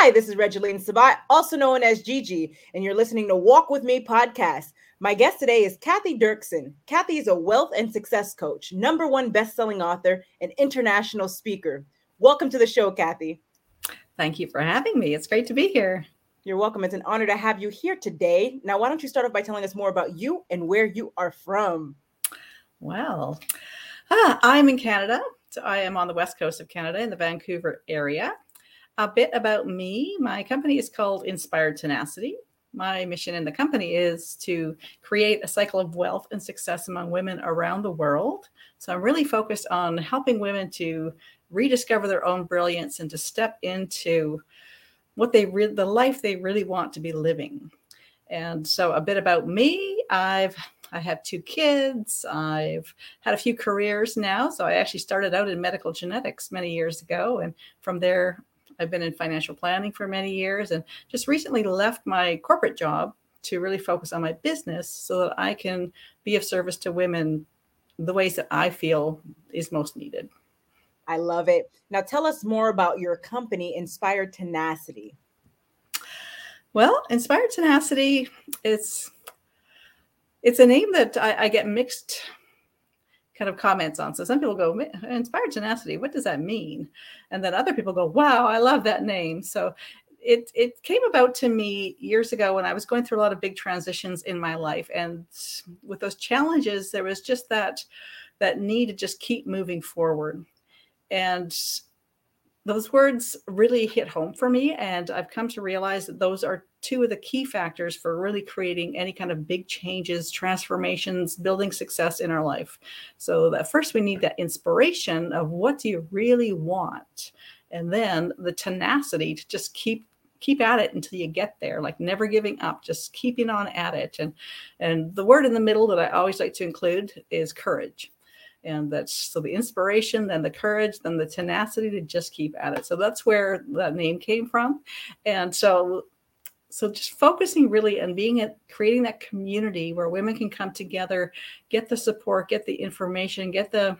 Hi, this is Regeline Sabat, also known as Gigi, and you're listening to Walk With Me podcast. My guest today is Kathy Dirksen. Kathy is a wealth and success coach, number one best-selling author, and international speaker. Welcome to the show, Kathy. Thank you for having me. It's great to be here. You're welcome. It's an honor to have you here today. Now, why don't you start off by telling us more about you and where you are from? Well, ah, I'm in Canada. So I am on the west coast of Canada in the Vancouver area. A bit about me my company is called Inspired Tenacity. My mission in the company is to create a cycle of wealth and success among women around the world. So I'm really focused on helping women to rediscover their own brilliance and to step into what they re- the life they really want to be living. And so a bit about me, I've I have two kids. I've had a few careers now. So I actually started out in medical genetics many years ago and from there I've been in financial planning for many years and just recently left my corporate job to really focus on my business so that I can be of service to women the ways that I feel is most needed. I love it. Now tell us more about your company, Inspired Tenacity. Well, Inspired Tenacity, it's it's a name that I, I get mixed kind of comments on. So some people go, inspired tenacity, what does that mean? And then other people go, wow, I love that name. So it it came about to me years ago when I was going through a lot of big transitions in my life. And with those challenges, there was just that that need to just keep moving forward. And those words really hit home for me. And I've come to realize that those are two of the key factors for really creating any kind of big changes, transformations, building success in our life. So that first we need that inspiration of what do you really want? And then the tenacity to just keep keep at it until you get there like never giving up just keeping on at it and and the word in the middle that i always like to include is courage and that's so the inspiration then the courage then the tenacity to just keep at it. So that's where that name came from. And so so just focusing really and being at creating that community where women can come together get the support get the information get the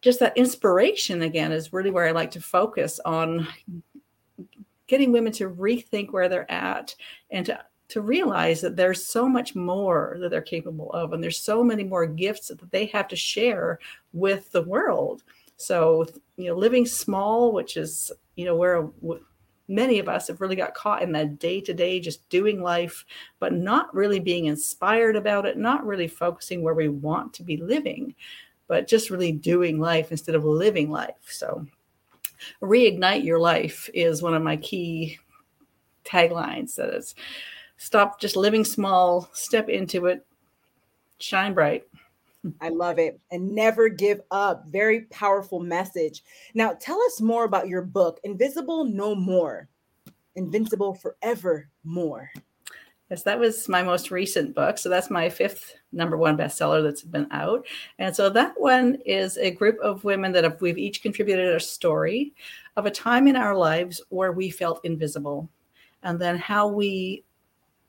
just that inspiration again is really where i like to focus on getting women to rethink where they're at and to to realize that there's so much more that they're capable of and there's so many more gifts that they have to share with the world. So you know living small which is you know where many of us have really got caught in that day to day just doing life but not really being inspired about it not really focusing where we want to be living but just really doing life instead of living life. So reignite your life is one of my key taglines that is stop just living small, step into it, shine bright. I love it. And never give up. Very powerful message. Now, tell us more about your book, Invisible No More, Invincible Forever More. Yes, that was my most recent book. So that's my fifth number one bestseller that's been out. And so that one is a group of women that have, we've each contributed a story of a time in our lives where we felt invisible and then how we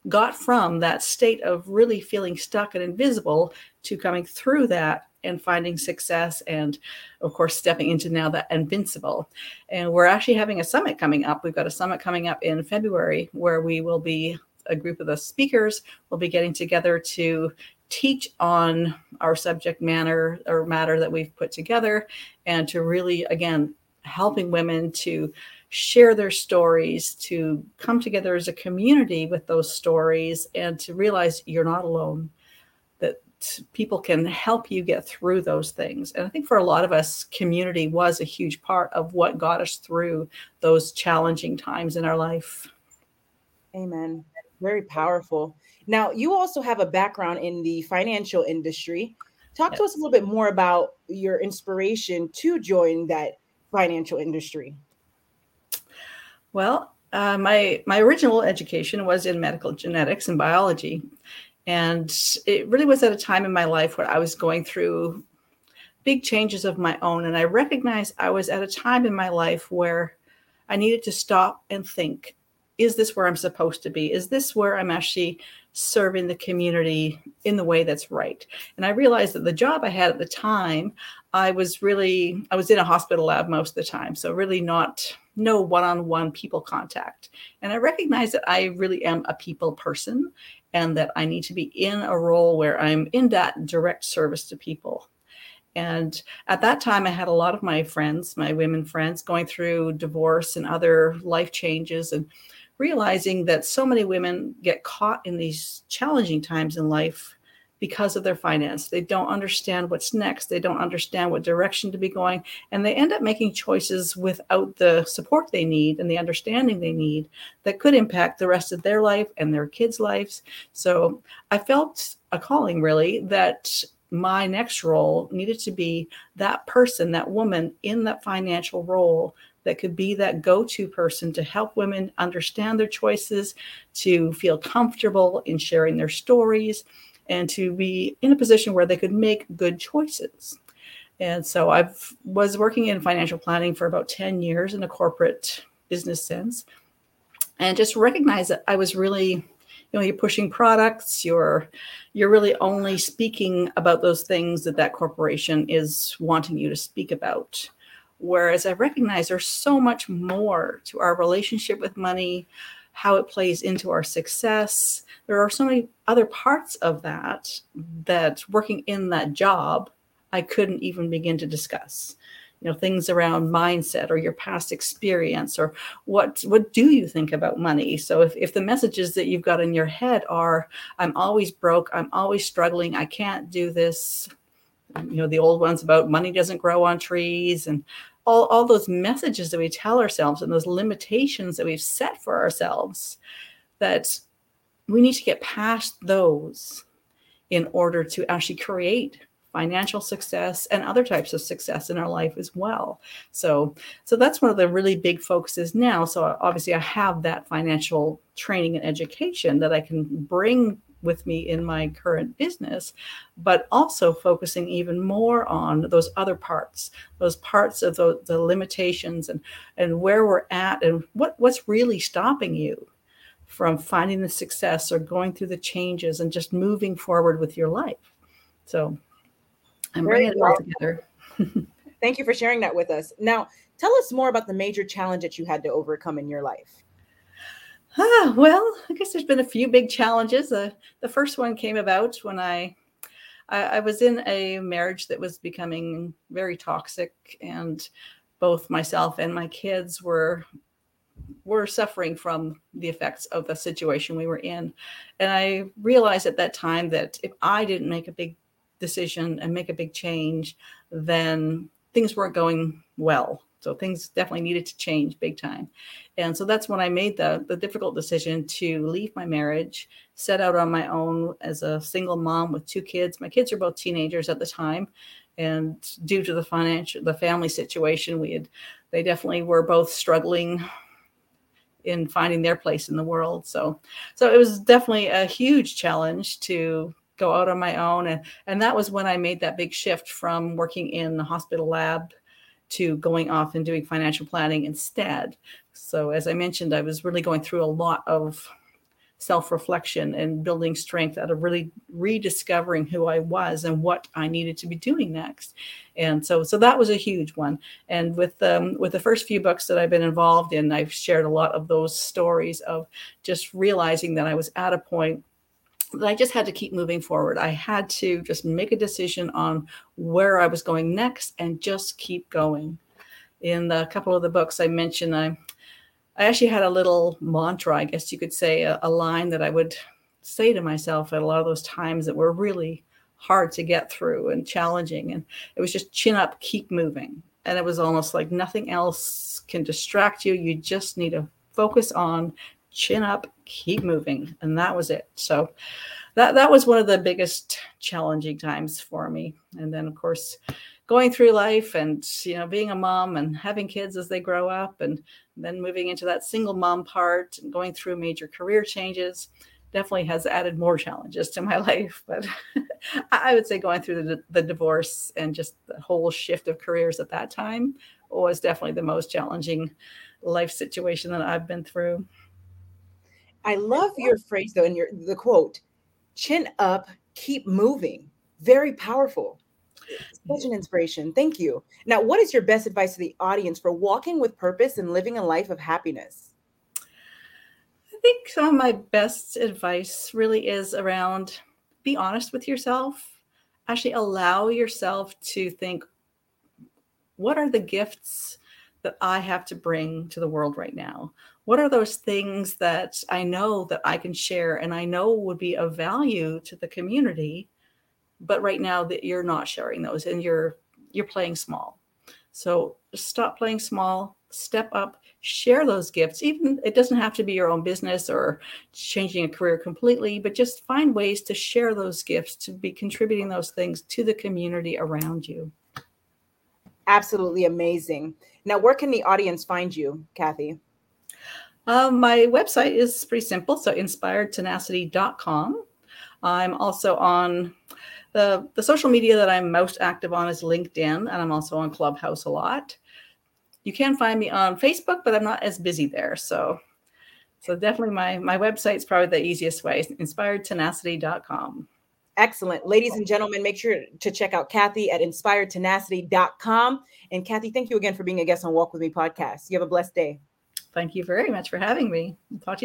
got from that state of really feeling stuck and invisible to coming through that and finding success and of course stepping into now that invincible. And we're actually having a summit coming up. We've got a summit coming up in february where we will be a group of the speakers will be getting together to teach on our subject matter or matter that we've put together and to really again helping women to share their stories, to come together as a community with those stories, and to realize you're not alone, that people can help you get through those things. And I think for a lot of us, community was a huge part of what got us through those challenging times in our life. Amen. Very powerful. Now, you also have a background in the financial industry. Talk yes. to us a little bit more about your inspiration to join that financial industry. Well, uh, my my original education was in medical genetics and biology, and it really was at a time in my life where I was going through big changes of my own, and I recognized I was at a time in my life where I needed to stop and think: Is this where I'm supposed to be? Is this where I'm actually serving the community in the way that's right? And I realized that the job I had at the time, I was really I was in a hospital lab most of the time, so really not no one-on-one people contact and i recognize that i really am a people person and that i need to be in a role where i'm in that direct service to people and at that time i had a lot of my friends my women friends going through divorce and other life changes and realizing that so many women get caught in these challenging times in life because of their finance. They don't understand what's next. They don't understand what direction to be going. And they end up making choices without the support they need and the understanding they need that could impact the rest of their life and their kids' lives. So I felt a calling really that my next role needed to be that person, that woman in that financial role that could be that go to person to help women understand their choices, to feel comfortable in sharing their stories, and to be in a position where they could make good choices. And so I was working in financial planning for about 10 years in a corporate business sense and just recognized that I was really you know you're pushing products you're you're really only speaking about those things that that corporation is wanting you to speak about whereas i recognize there's so much more to our relationship with money how it plays into our success. There are so many other parts of that that working in that job, I couldn't even begin to discuss. You know, things around mindset or your past experience or what what do you think about money? So if, if the messages that you've got in your head are, I'm always broke, I'm always struggling, I can't do this, you know, the old ones about money doesn't grow on trees and all, all those messages that we tell ourselves and those limitations that we've set for ourselves that we need to get past those in order to actually create financial success and other types of success in our life as well. So so that's one of the really big focuses now. So obviously i have that financial training and education that i can bring with me in my current business, but also focusing even more on those other parts, those parts of the, the limitations and, and where we're at and what, what's really stopping you from finding the success or going through the changes and just moving forward with your life. So I'm Very bringing it all together. Thank you for sharing that with us. Now, tell us more about the major challenge that you had to overcome in your life. Ah, well, I guess there's been a few big challenges. Uh, the first one came about when I, I, I was in a marriage that was becoming very toxic, and both myself and my kids were were suffering from the effects of the situation we were in. And I realized at that time that if I didn't make a big decision and make a big change, then things weren't going well so things definitely needed to change big time. And so that's when I made the, the difficult decision to leave my marriage, set out on my own as a single mom with two kids. My kids are both teenagers at the time. And due to the financial, the family situation, we had, they definitely were both struggling in finding their place in the world. So, so it was definitely a huge challenge to go out on my own. And, and that was when I made that big shift from working in the hospital lab to going off and doing financial planning instead. So, as I mentioned, I was really going through a lot of self reflection and building strength out of really rediscovering who I was and what I needed to be doing next. And so, so that was a huge one. And with um, with the first few books that I've been involved in, I've shared a lot of those stories of just realizing that I was at a point I just had to keep moving forward. I had to just make a decision on where I was going next and just keep going. In a couple of the books I mentioned, I, I actually had a little mantra, I guess you could say, a, a line that I would say to myself at a lot of those times that were really hard to get through and challenging. And it was just chin up, keep moving. And it was almost like nothing else can distract you. You just need to focus on chin up, keep moving. And that was it. So that that was one of the biggest challenging times for me. And then of course going through life and you know being a mom and having kids as they grow up and then moving into that single mom part and going through major career changes definitely has added more challenges to my life but i would say going through the, the divorce and just the whole shift of careers at that time was definitely the most challenging life situation that i've been through I love your phrase though, and your the quote, chin up, keep moving. Very powerful. such an inspiration. Thank you. Now, what is your best advice to the audience for walking with purpose and living a life of happiness? I think some of my best advice really is around be honest with yourself. Actually, allow yourself to think what are the gifts that I have to bring to the world right now? What are those things that I know that I can share and I know would be of value to the community? But right now that you're not sharing those and you're you're playing small. So stop playing small, step up, share those gifts. Even it doesn't have to be your own business or changing a career completely, but just find ways to share those gifts to be contributing those things to the community around you. Absolutely amazing. Now, where can the audience find you, Kathy? Um, my website is pretty simple. So inspiredtenacity.com. I'm also on the, the social media that I'm most active on is LinkedIn, and I'm also on Clubhouse a lot. You can find me on Facebook, but I'm not as busy there. So so definitely my my website is probably the easiest way, inspiredtenacity.com. Excellent. Ladies oh. and gentlemen, make sure to check out Kathy at inspiredtenacity.com. And Kathy, thank you again for being a guest on Walk With Me podcast. You have a blessed day. Thank you very much for having me. talk to you